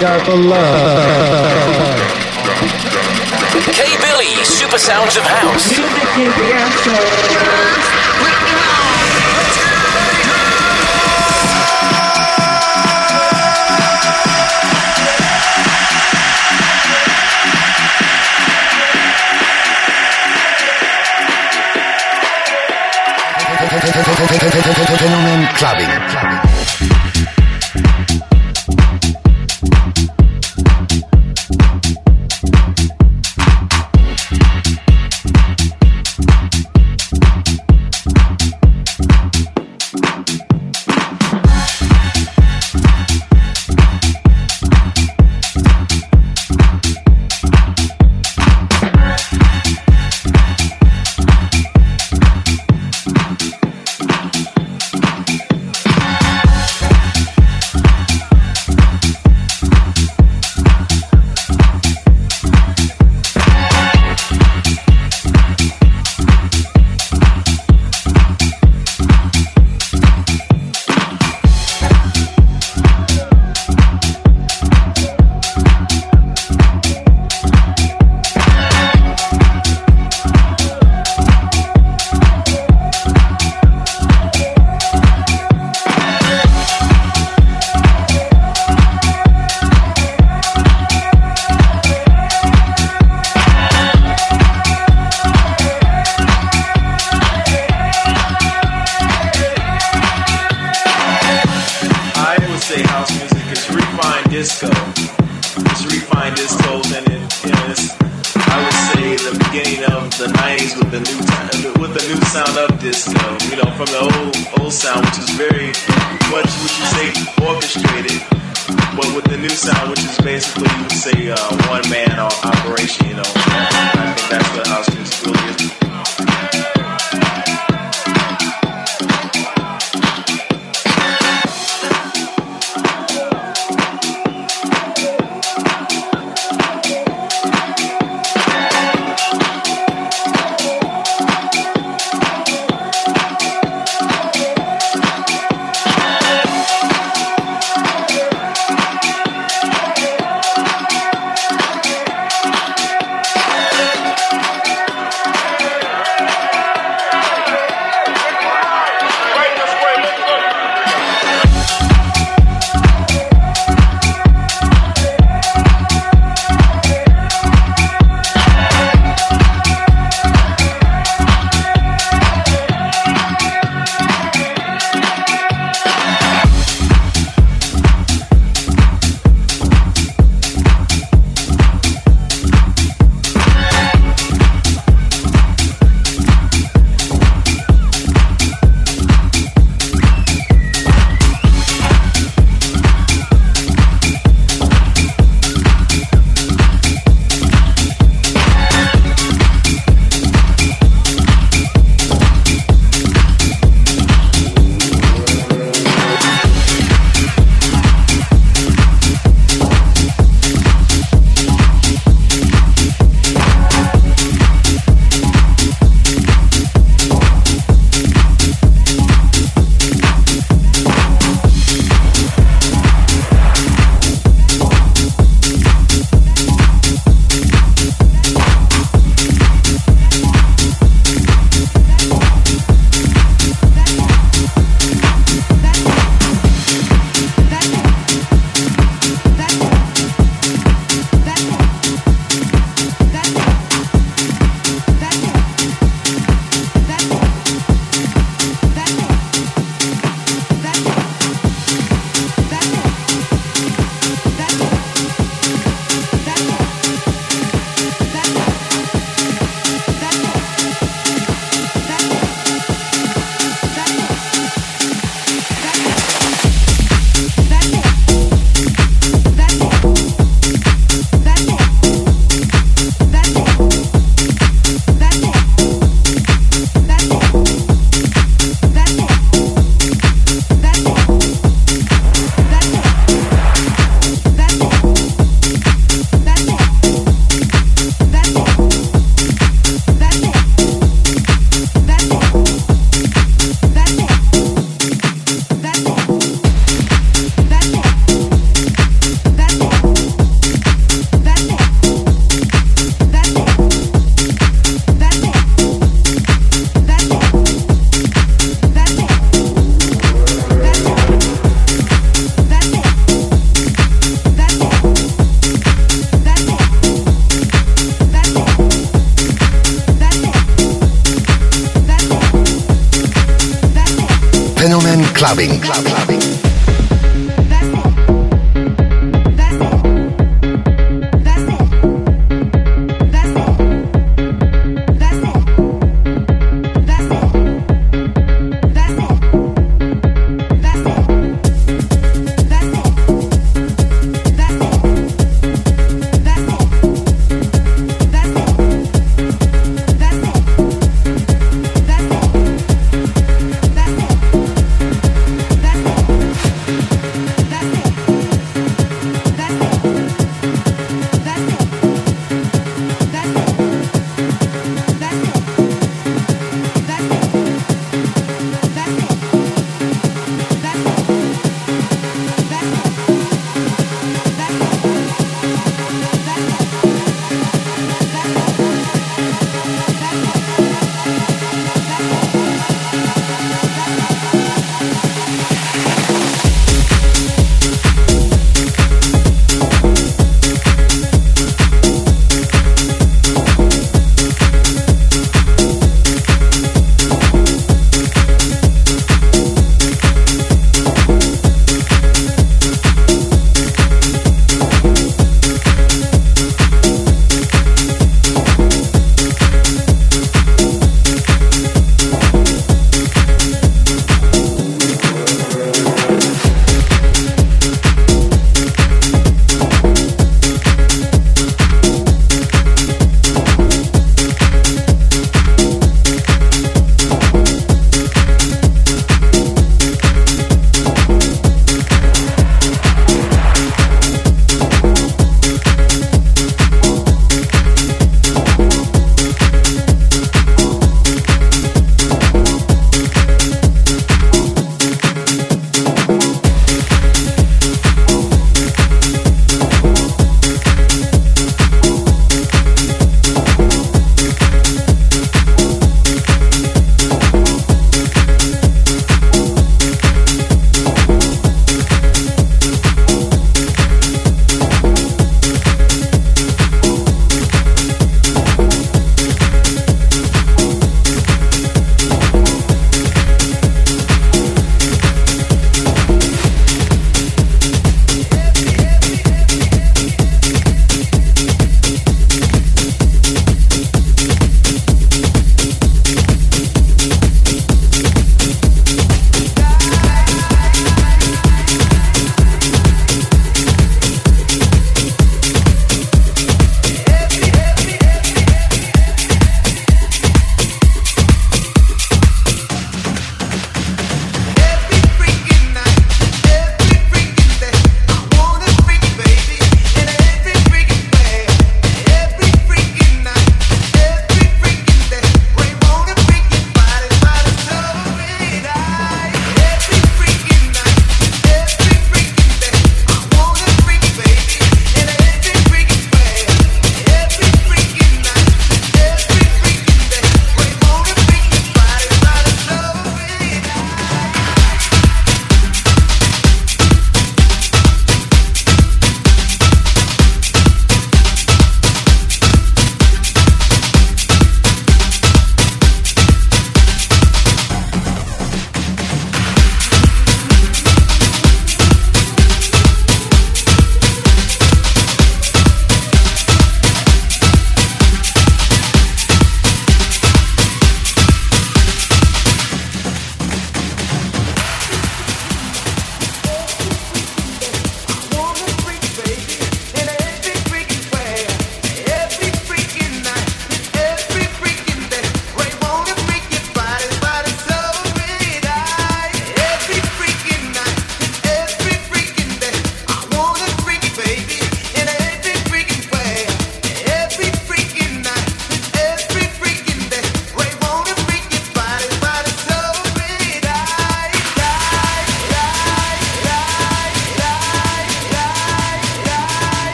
got love. K Billy, Super Sounds of House. Music clubbing. clubbing.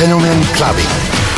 Fenomen Clubbing.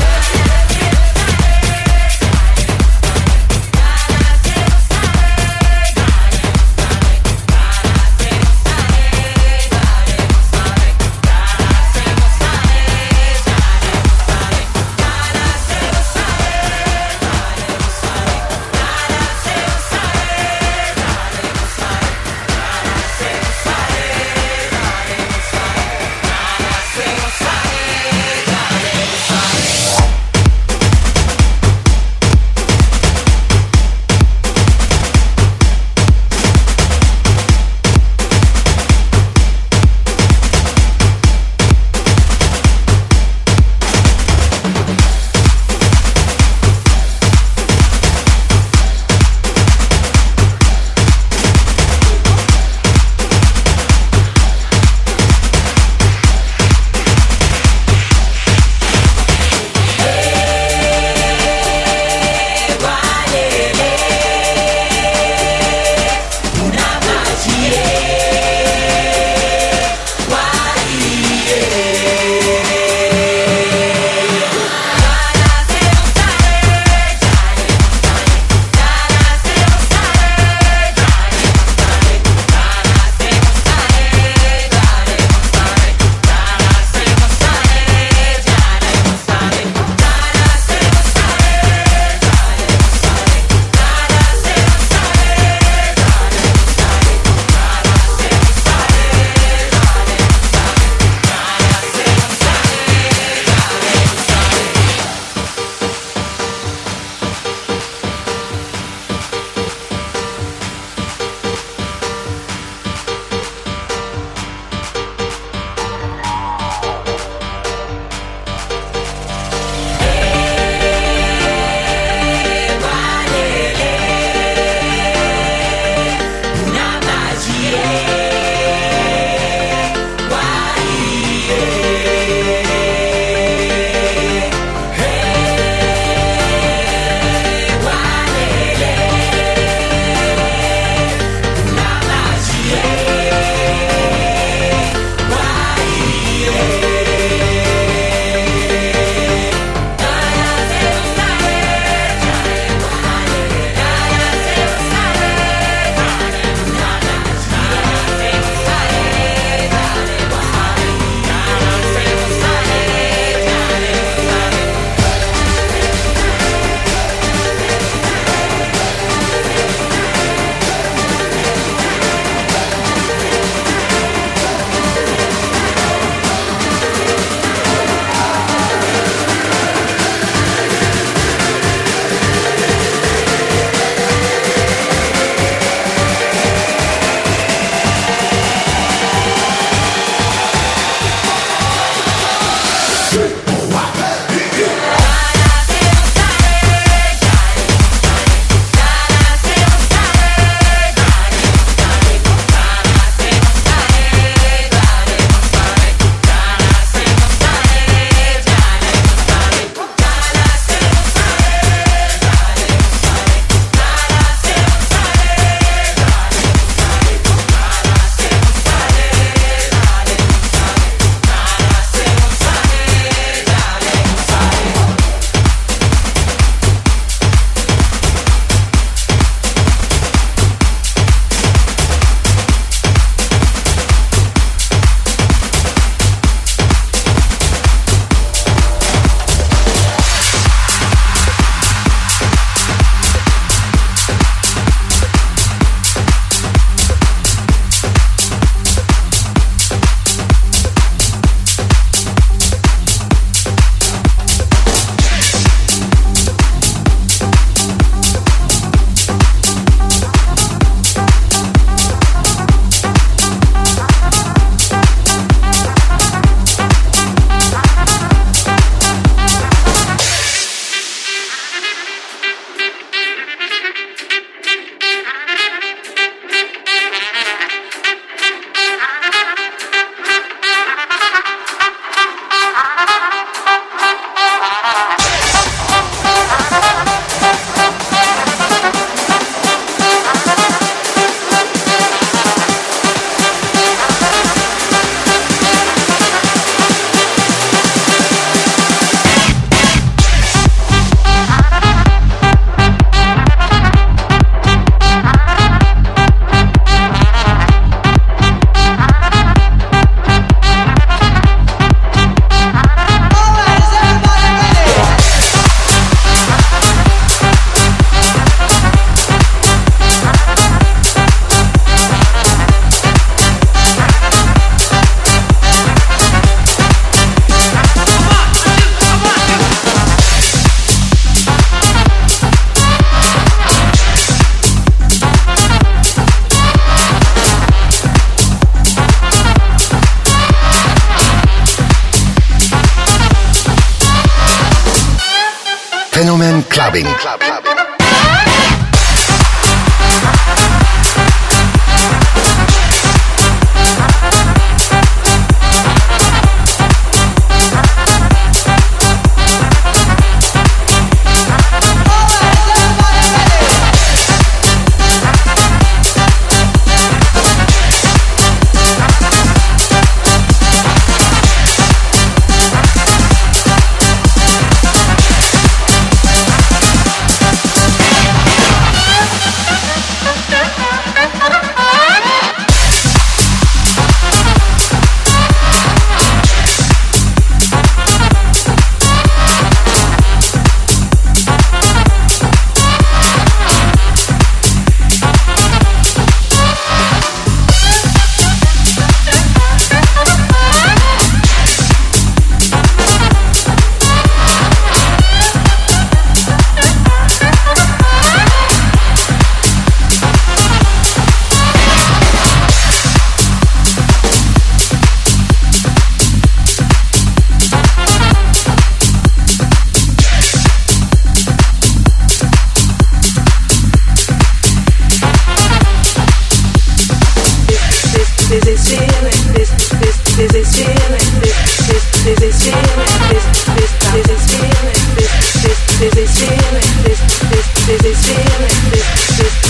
Fenomen Clubbing.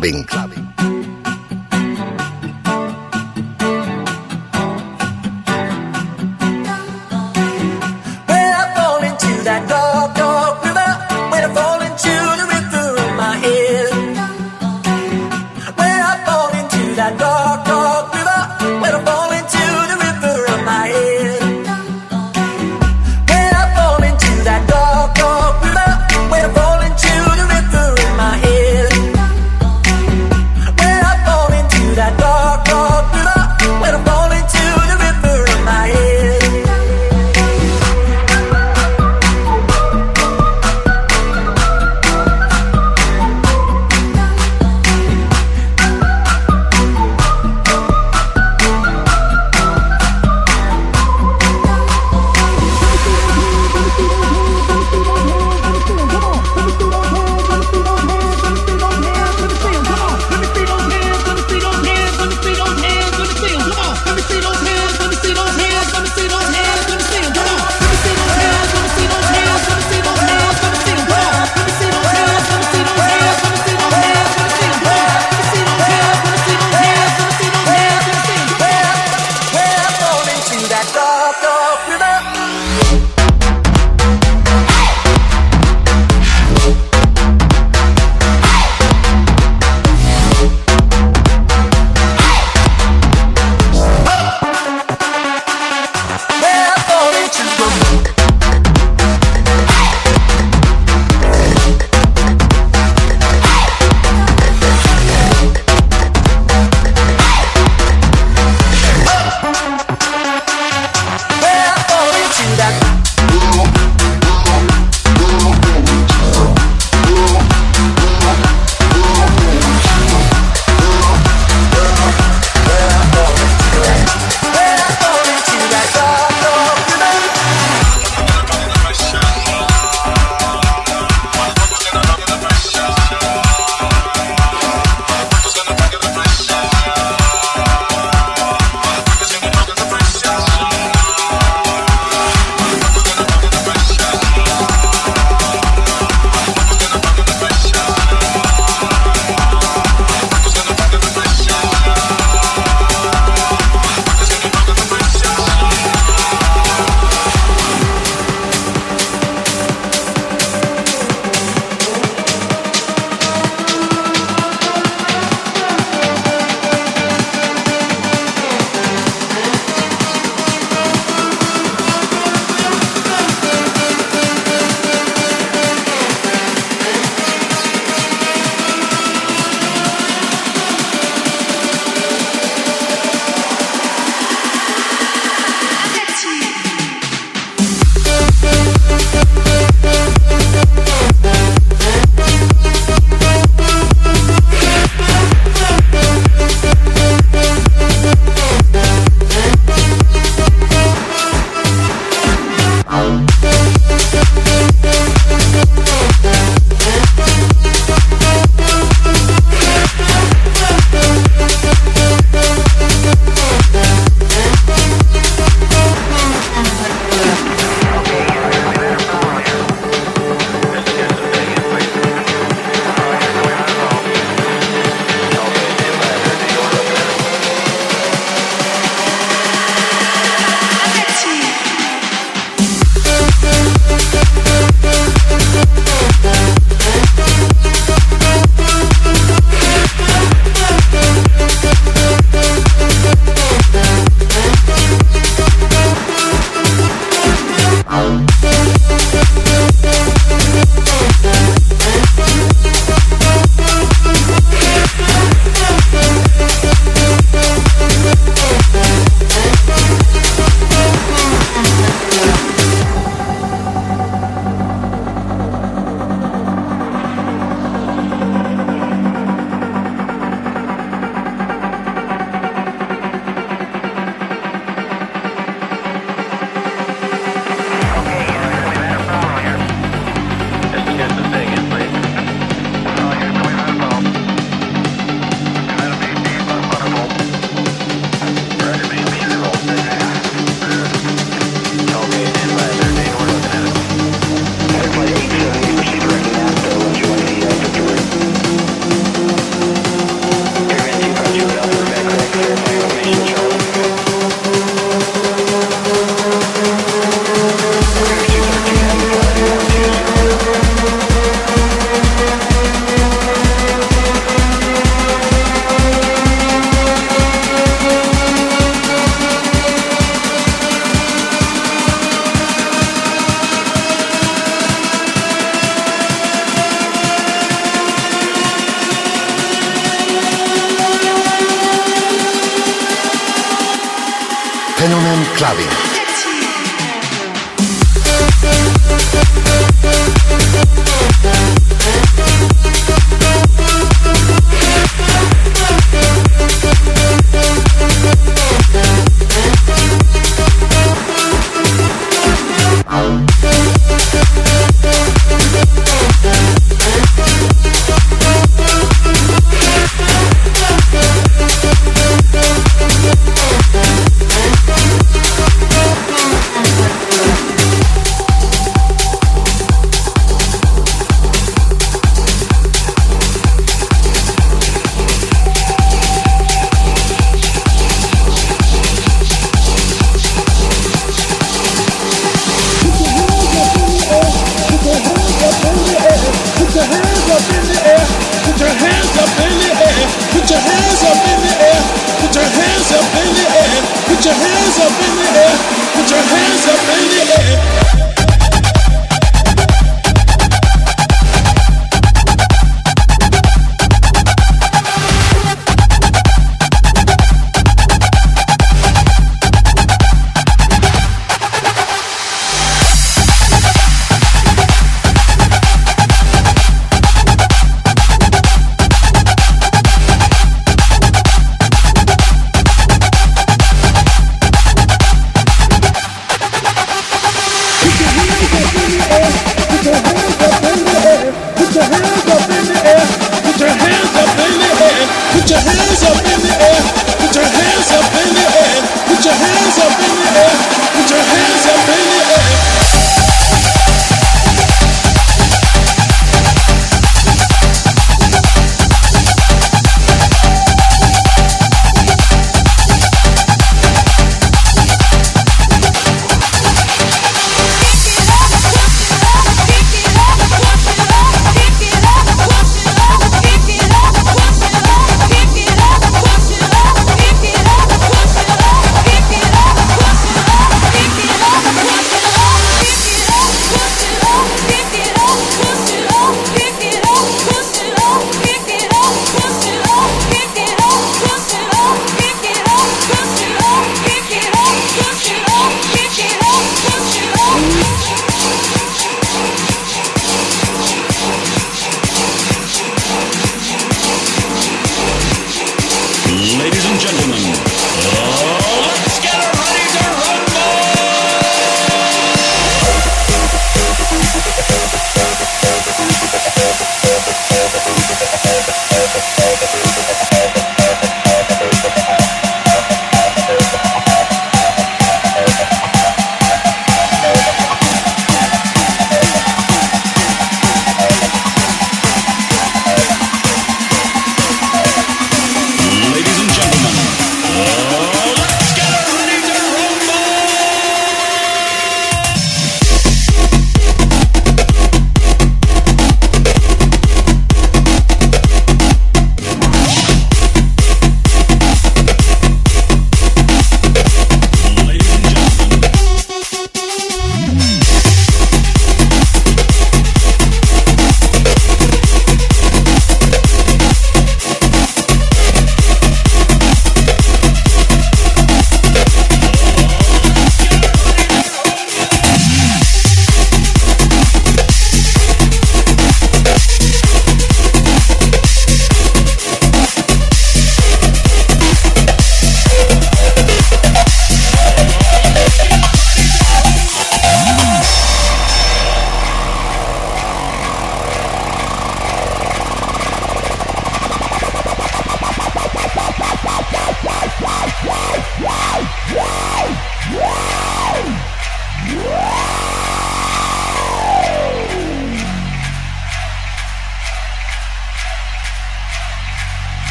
clubbing.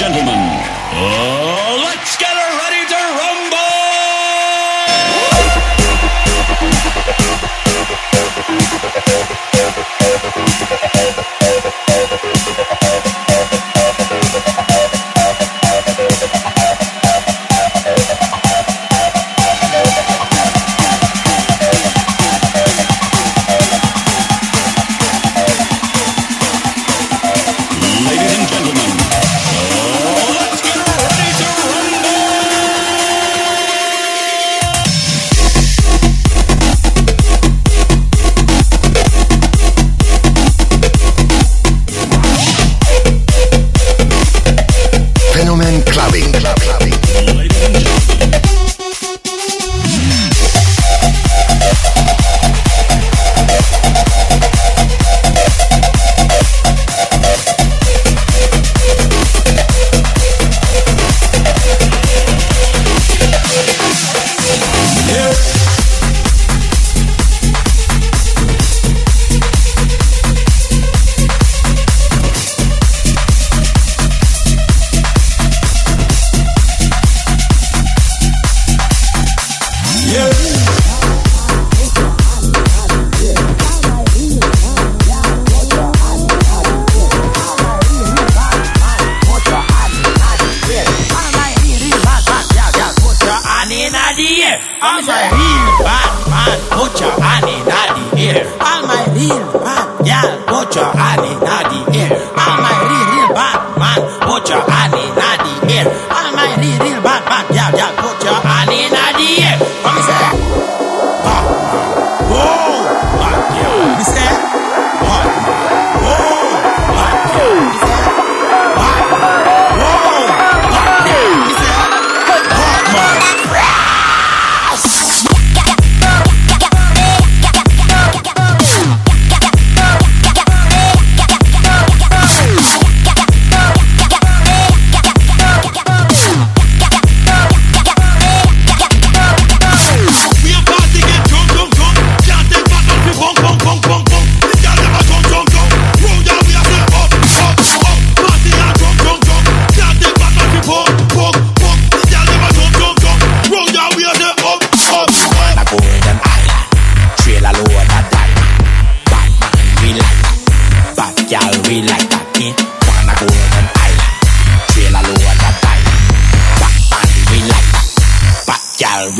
Gentlemen,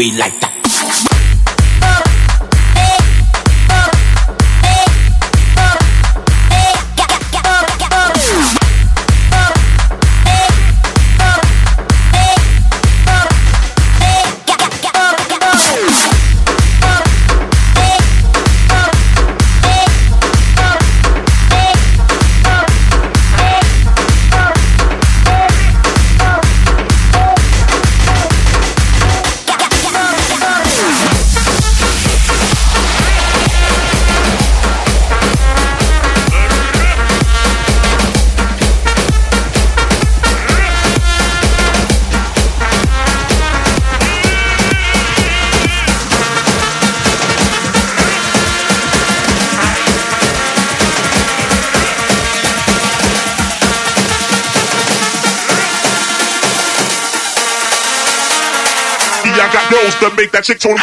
we like that. to make that chick turn.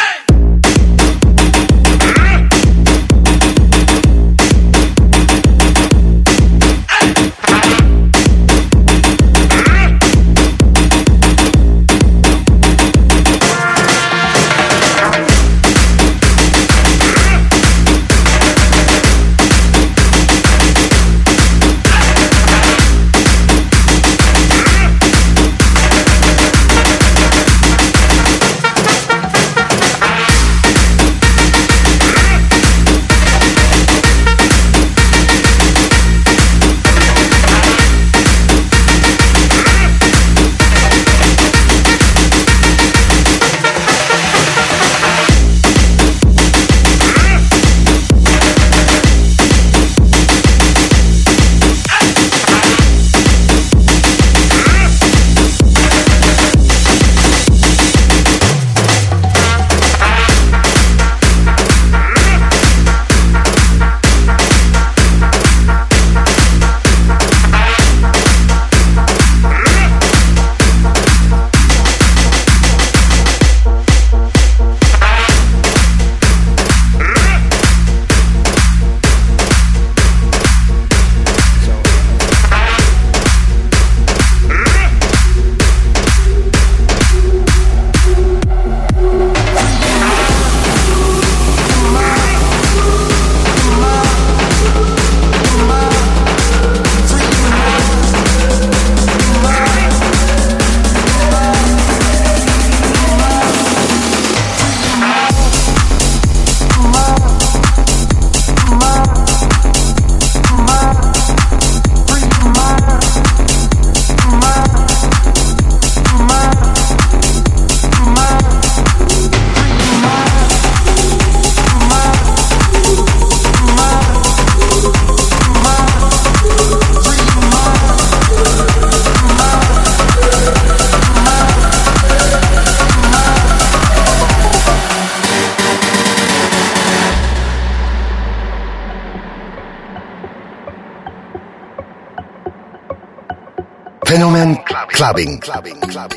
clubbing. clubbing, clubbing.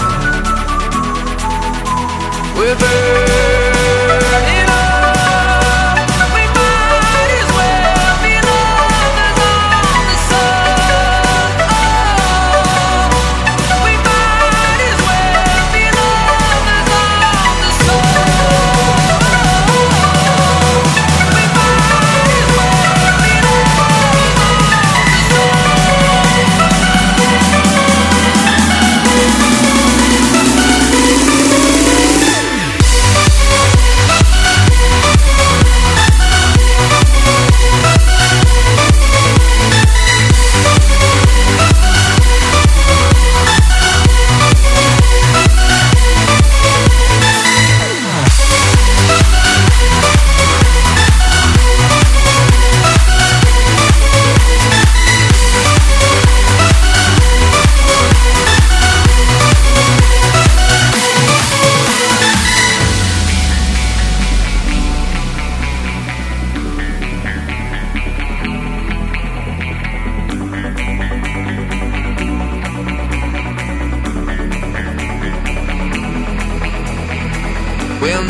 We're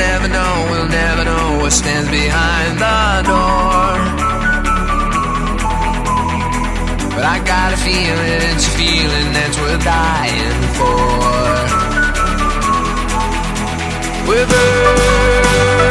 never know, we'll never know what stands behind the door. But I got a feeling, it's a feeling that's worth dying for. We're burning